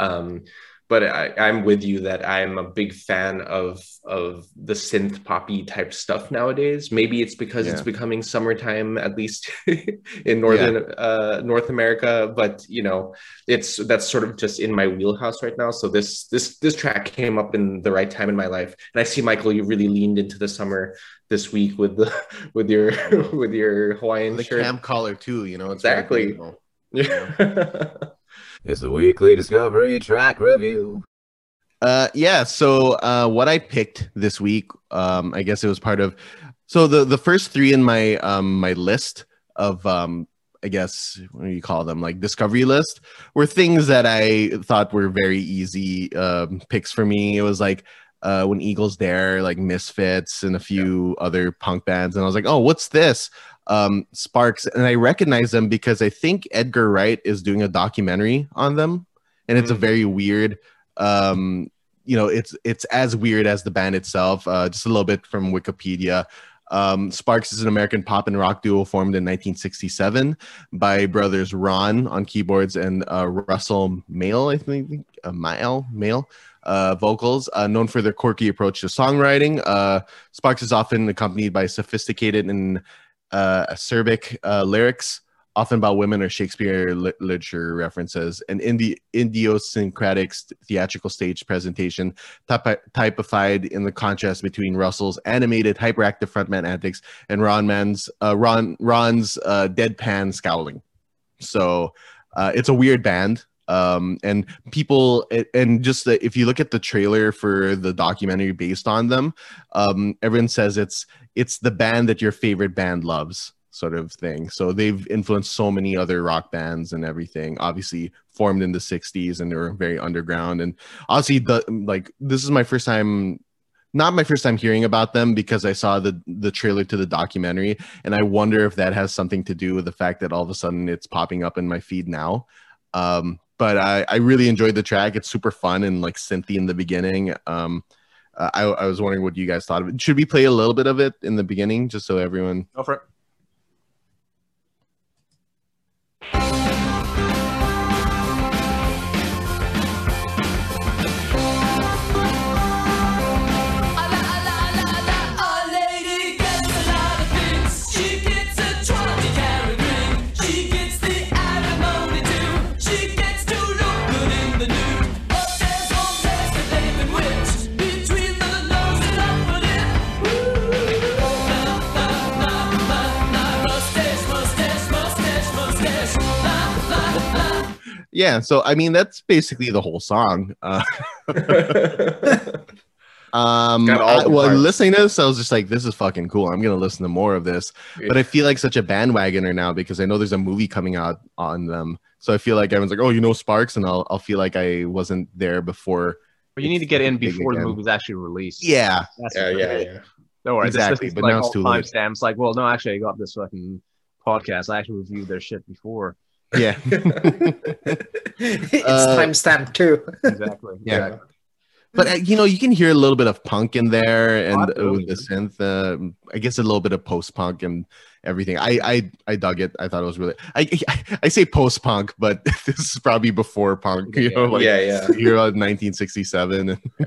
Um, but I, I'm with you that I'm a big fan of of the synth poppy type stuff nowadays. Maybe it's because yeah. it's becoming summertime, at least in northern yeah. uh, North America. But you know, it's that's sort of just in my wheelhouse right now. So this this this track came up in the right time in my life, and I see Michael, you really leaned into the summer this week with the with your with your Hawaiian the shirt. camp collar too. You know, exactly. Yeah. It's the weekly Discovery track review. Uh, yeah. So, uh, what I picked this week, um, I guess it was part of. So the the first three in my um my list of um I guess what do you call them like discovery list were things that I thought were very easy um, picks for me. It was like uh, when Eagles Dare, like Misfits, and a few yeah. other punk bands, and I was like, oh, what's this? Um, Sparks, and I recognize them because I think Edgar Wright is doing a documentary on them, and it's mm-hmm. a mm. very weird. Um, you know, it's it's as weird as the band itself. Uh, just a little bit from Wikipedia. Um, Sparks is an American pop and rock duo formed in 1967 by brothers Ron on keyboards and uh, Russell Mael, I think, uh, Mael, Mael uh, vocals, uh, known for their quirky approach to songwriting. Uh, Sparks is often accompanied by sophisticated and uh, acerbic uh, lyrics, often about women or Shakespeare literature references, and in the idiosyncratic theatrical stage presentation, typified in the contrast between Russell's animated, hyperactive frontman antics and Ron Man's uh, Ron Ron's uh, deadpan scowling. So uh, it's a weird band um, and people and just the, if you look at the trailer for the documentary based on them um, everyone says it's it's the band that your favorite band loves sort of thing so they've influenced so many other rock bands and everything obviously formed in the 60s and they were very underground and obviously the like this is my first time not my first time hearing about them because I saw the the trailer to the documentary, and I wonder if that has something to do with the fact that all of a sudden it's popping up in my feed now. Um, but I, I really enjoyed the track. It's super fun and like synthy in the beginning. Um, uh, I, I was wondering what you guys thought of it. Should we play a little bit of it in the beginning just so everyone? Go for it. Yeah so i mean that's basically the whole song uh, um I, well listening to this i was just like this is fucking cool i'm gonna listen to more of this yeah. but i feel like such a bandwagoner now because i know there's a movie coming out on them so i feel like everyone's like oh you know sparks and i'll, I'll feel like i wasn't there before but you need to get in before again. the movie's actually released. Yeah. That's yeah yeah, yeah. Don't worry exactly this, this but like now it's too late. stamps like well no actually i got this fucking podcast. I actually reviewed their shit before yeah. it's uh, timestamped too. exactly. Yeah. yeah. But uh, you know, you can hear a little bit of punk in there, and uh, with the synth, uh, I guess a little bit of post punk and everything. I, I I dug it. I thought it was really. I I, I say post punk, but this is probably before punk. You know, like yeah, yeah. You're 1967 and yeah.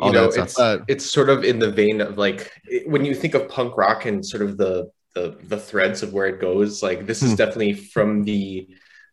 all you know, that stuff. It's, it's sort of in the vein of like when you think of punk rock and sort of the the the threads of where it goes. Like this is hmm. definitely from the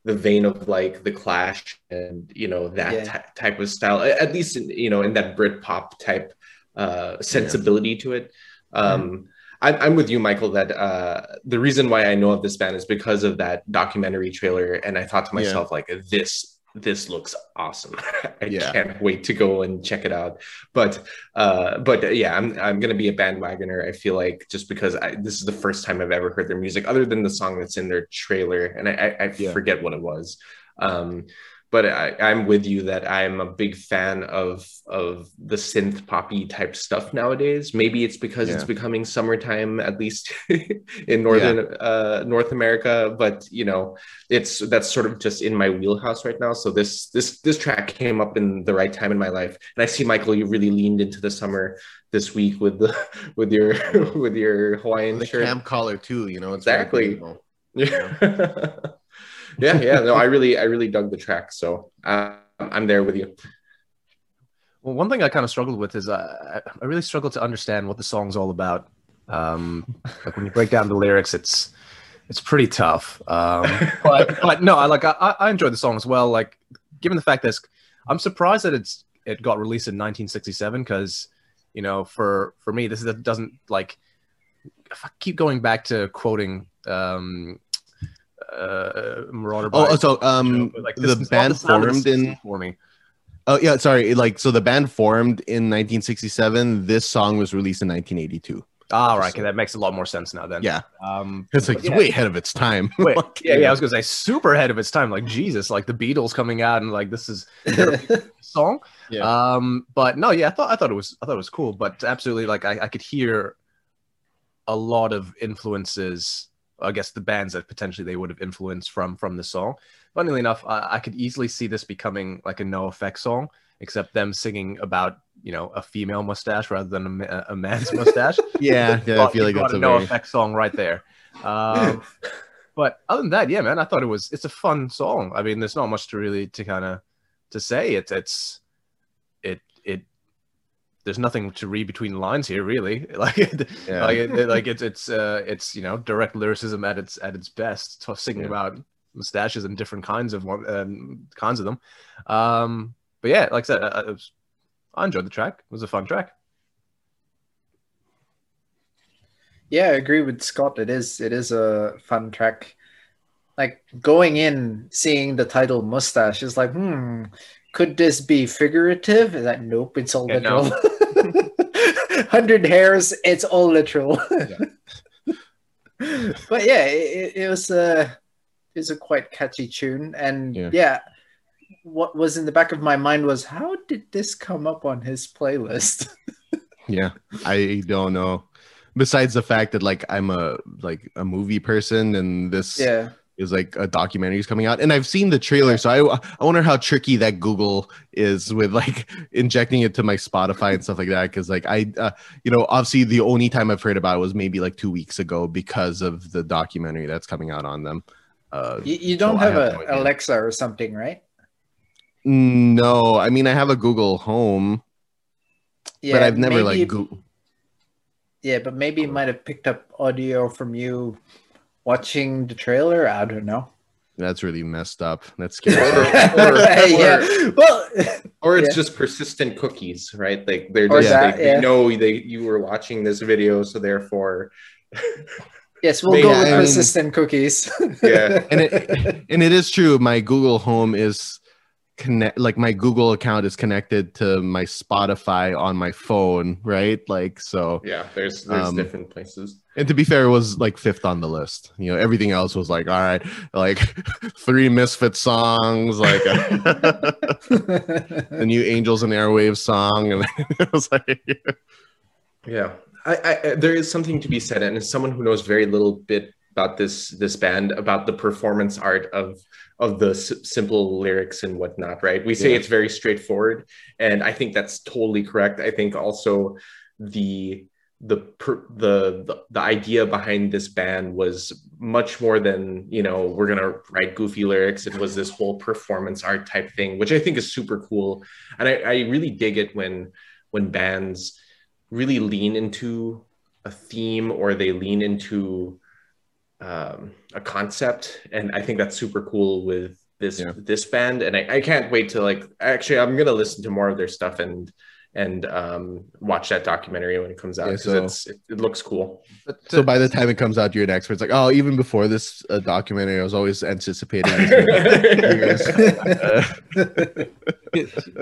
the vein of like the clash and you know that yeah. type of style at least in, you know in that brit pop type uh sensibility yeah. to it um mm-hmm. I, I'm with you, Michael. That uh, the reason why I know of this band is because of that documentary trailer, and I thought to myself, yeah. like, this this looks awesome. I yeah. can't wait to go and check it out. But uh, but uh, yeah, I'm I'm gonna be a bandwagoner. I feel like just because I, this is the first time I've ever heard their music, other than the song that's in their trailer, and I I, I yeah. forget what it was. Um, but I, am with you that I'm a big fan of of the synth poppy type stuff nowadays. Maybe it's because yeah. it's becoming summertime, at least in northern yeah. uh, North America. But you know, it's that's sort of just in my wheelhouse right now. So this this this track came up in the right time in my life, and I see Michael, you really leaned into the summer this week with the with your with your Hawaiian the shirt, camp collar too. You know, exactly. Yeah. Yeah, yeah. No, I really, I really dug the track. So, uh, I'm there with you. Well, one thing I kind of struggled with is uh, I really struggled to understand what the song's all about. Um, like when you break down the lyrics, it's it's pretty tough. Um, but but no, I like I, I enjoyed the song as well. Like given the fact that I'm surprised that it's it got released in 1967 because you know for for me this doesn't like if I keep going back to quoting um uh Marauder. Oh, so um, like, the band formed in for me. Oh yeah, sorry. Like so, the band formed in 1967. This song was released in 1982. All right, okay, that makes a lot more sense now. Then, yeah, um, it's like it's yeah. way ahead of its time. Wait, yeah, yeah, I was gonna say super ahead of its time. Like Jesus, like the Beatles coming out and like this is song. Yeah. Um, but no, yeah, I thought I thought it was I thought it was cool, but absolutely, like I, I could hear a lot of influences. I guess the bands that potentially they would have influenced from from the song. Funnily enough, I, I could easily see this becoming like a NOFX song, except them singing about you know a female mustache rather than a, a man's mustache. yeah, yeah, I feel like that's a, a very... NOFX song right there. Um, but other than that, yeah, man, I thought it was it's a fun song. I mean, there's not much to really to kind of to say. It's it's it it there's nothing to read between the lines here, really. Like, yeah. like, it, like it's it's uh, it's you know direct lyricism at its at its best, singing yeah. about mustaches and different kinds of um, kinds of them. Um, but yeah, like I said, I, I enjoyed the track. It was a fun track. Yeah, I agree with Scott. It is it is a fun track. Like going in, seeing the title "Mustache" is like, hmm, could this be figurative? Is that nope? It's all yeah, literal. No. Hundred hairs, it's all literal. Yeah. but yeah, it, it was a it was a quite catchy tune, and yeah. yeah. what was in the back of my mind was how did this come up on his playlist? yeah, I don't know. Besides the fact that like I'm a like a movie person, and this yeah is like a documentary is coming out and i've seen the trailer so i i wonder how tricky that google is with like injecting it to my spotify and stuff like that because like i uh, you know obviously the only time i've heard about it was maybe like two weeks ago because of the documentary that's coming out on them. Uh, you, you don't so have, have, a no alexa or something right? No i mean i have a google home yeah, but i've never like google yeah but maybe it might have picked up audio from you watching the trailer. I don't know. That's really messed up. That's scary. or, or, or, yeah. Well, or it's yeah. just persistent cookies, right? Like they're just that, they, yeah. they, know they you were watching this video, so therefore. yes, we'll go with I persistent mean, cookies. yeah, and it and it is true. My Google Home is connect like my Google account is connected to my Spotify on my phone, right? Like so. Yeah, there's there's um, different places. And to be fair, it was like fifth on the list. You know, everything else was like, all right, like three Misfit songs, like the new Angels and Airwaves song, and it was like, yeah. I, I, there is something to be said, and as someone who knows very little bit about this this band, about the performance art of of the simple lyrics and whatnot, right? We say yeah. it's very straightforward, and I think that's totally correct. I think also the the per, the, the the idea behind this band was much more than you know we're gonna write goofy lyrics it was this whole performance art type thing which i think is super cool and i, I really dig it when when bands really lean into a theme or they lean into um, a concept, and I think that's super cool with this yeah. this band. And I, I can't wait to like actually I'm gonna listen to more of their stuff and and um, watch that documentary when it comes out because yeah, so, it, it, looks cool. So by the time it comes out, you're an expert. It's like, oh, even before this uh, documentary, I was always anticipating.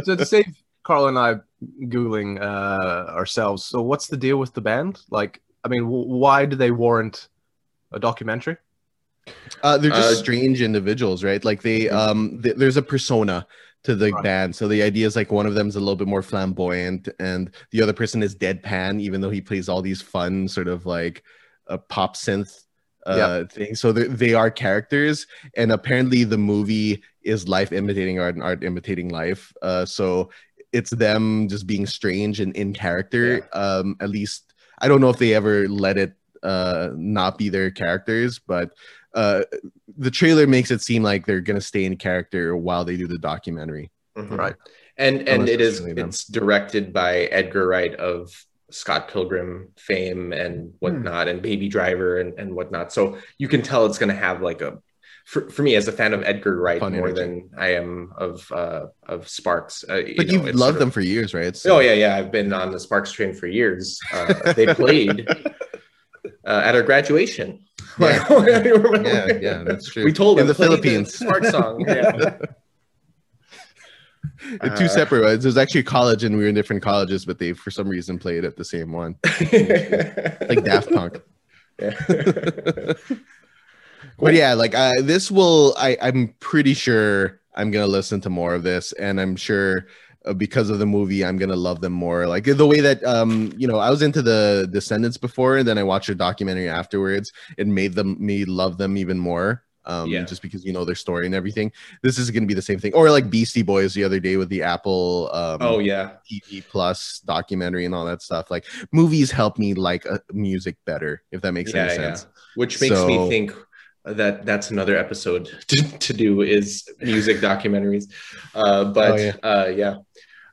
so to save Carl and I googling uh, ourselves, so what's the deal with the band? Like, I mean, w- why do they warrant a documentary? Uh, they're just uh, strange individuals, right? Like they, mm-hmm. um, th- there's a persona to the right. band. So the idea is like one of them is a little bit more flamboyant, and the other person is deadpan, even though he plays all these fun sort of like a pop synth uh, things. So they are characters, and apparently the movie is life imitating art and art imitating life. Uh, so it's them just being strange and in character. Yeah. Um, at least I don't know if they ever let it uh, not be their characters, but uh, the trailer makes it seem like they're gonna stay in character while they do the documentary. Mhm. Right. And and Unless it it's them. it's directed by Edgar Wright of Scott Pilgrim fame and whatnot, and Baby Driver and, and whatnot. So you can tell it's going to have like a for, for me as a fan of Edgar Wright Fun more energy. than I am of uh, of Sparks. Uh, you But know, you've it's loved sort them of- for years, right? Oh yeah, yeah. I've been on the Sparks train for years. Uh, they played uh, at our graduation. Yeah. yeah, yeah, that's true. We told in them the "Play Philippines. Sparks song. Yeah. They're two Uh, separate ones. There's actually college, and we were in different colleges, but they for some reason played at the same one, like Daft Punk. Yeah. But yeah, like uh, this will. I I'm pretty sure I'm gonna listen to more of this, and I'm sure uh, because of the movie, I'm gonna love them more. Like the way that um you know I was into the Descendents before, and then I watched a documentary afterwards. It made them me love them even more. Um, Yeah. just because you know their story and everything. This is gonna be the same thing, or like Beastie Boys the other day with the Apple um, oh yeah. TV Plus documentary and all that stuff. Like movies help me like uh, music better, if that makes any Yeah, sense. yeah. Which makes me think that that's another episode to, to do is music documentaries. Uh, but Oh, yeah. uh, yeah,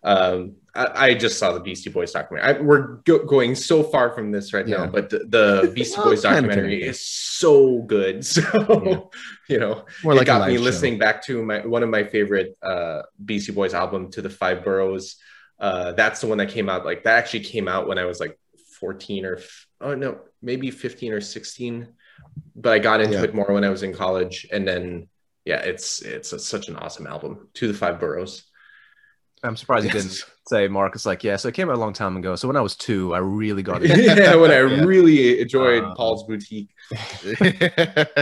um, I, I just saw the Beastie Boys documentary. I, we're go- going so far from this right Yeah. now, but the, the Beastie Boys it's kind of documentary is so good. So Yeah. you know, More it like got me show. listening back to my one of my favorite uh, Beastie Boys album, "To the Five Boroughs." Uh, that's the one that came out. Like that actually came out when I was like 14 or oh no, maybe 15 or 16. But I got into Yeah. it more when I was in college, and then yeah, it's it's a, such an awesome album. "To the Five Boroughs." I'm surprised you didn't say Marcus. Like, yeah, so it came out a long time ago. So when I was two, I really got it. yeah, when I Yeah. really enjoyed Uh, Paul's Boutique. And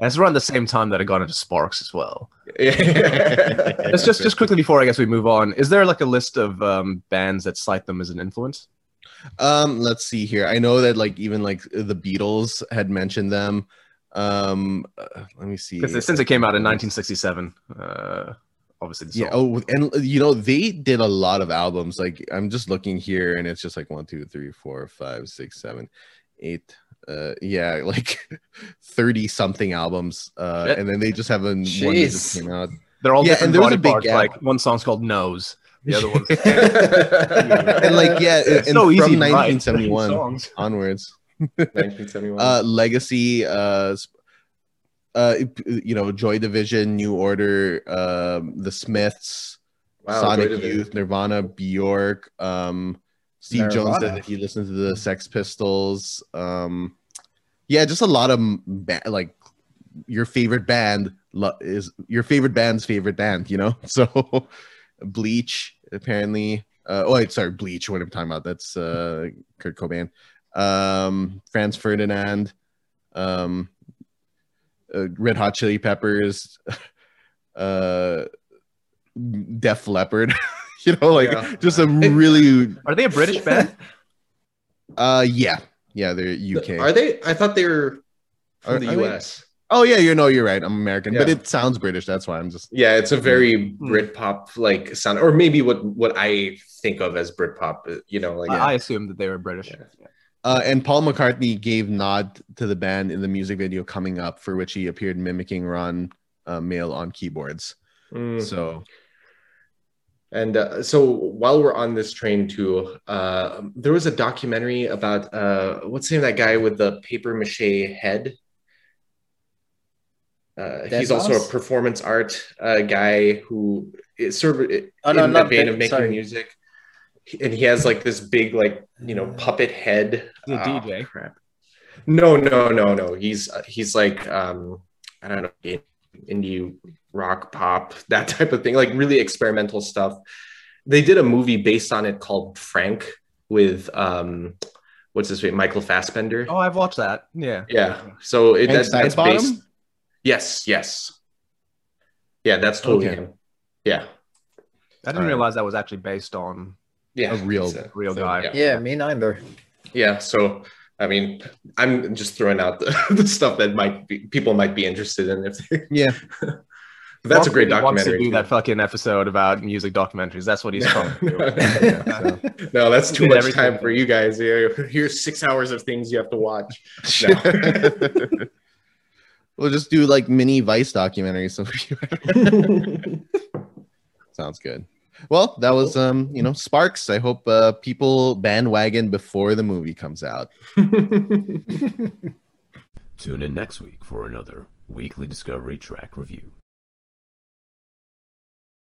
it's around the same time that I got into Sparks as well. Yeah. Let's just just quickly before I guess we move on. Is there like a list of um, bands that cite them as an influence? Um, let's see here. I know that like even like the Beatles had mentioned them. Um, uh, let me see. Because since it came out in 1967, uh, obviously. The Yeah. Oh, and you know they did a lot of albums. Like I'm just looking here, and it's just like one, two, three, four, five, six, seven, eight. Uh, yeah, like thirty something albums. Uh, Shit. and then they just have a one that just came out. they're all Yeah, different and there was body a big parts. gap. Like one song's called Nose. The other one's and like yeah, It's and so from to 1971 songs. onwards. 1971. uh legacy uh uh you know joy division new order um the smiths Wow, sonic youth nirvana bjork um steve jones said that he listened to the sex pistols um yeah just a lot of ba- like your favorite band lo- is your favorite band's favorite band you know so bleach apparently uh oh wait sorry bleach what i'm talking about that's uh kurt cobain um franz ferdinand um uh, red hot chili peppers uh def leppard you know like Yeah. just a really Are they a British band? uh yeah yeah they're uk Are they? I thought they were from Are- the are they? US. Oh yeah you know you're right i'm american but it sounds british that's why i'm just Yeah, it's a very Hmm. Britpop like sound, or maybe what what I think of as Britpop. uh, You know, like I I assumed that they were British. Yeah. Uh, and Paul McCartney gave nod to the band in the music video coming up, for which he appeared mimicking Ron uh, Mael on keyboards. Mm. So And uh, so while we're on this train too, uh, there was a documentary about uh, what's the name of that guy with the paper mache head. Uh, he's also a performance art uh, guy who is sort of in Oh, no, that not vein of making sorry. music. And he has like this big, like you know, puppet head. He's a Oh, DJ. crap. No, no, no, no. He's uh, he's like um, I don't know, indie rock pop that type of thing, like really experimental stuff. They did a movie based on it called Frank with um, what's his name, Michael Fassbender. Oh, I've watched that. Yeah. Yeah, so it, that, that's based. Yes, yes, yeah, that's totally Okay. him. Yeah, I didn't Alright. realize that was actually based on yeah, A real- it's real so, guy. Yeah. Yeah, me neither. Yeah, so I mean, I'm just throwing out the, the stuff that might be people might be interested in. If they, yeah, that's a great Mark Wants to documentary. do too. that fucking episode about music documentaries. That's what he's trying to do. so- no, that's too much everything. time for you guys. Here's six hours of things you have to watch. No. We'll just do like mini Vice documentaries. Sounds good. Well, that was um, you know, Sparks. I hope uh, people bandwagon before the movie comes out. Tune in next week for another weekly Discovery Track review.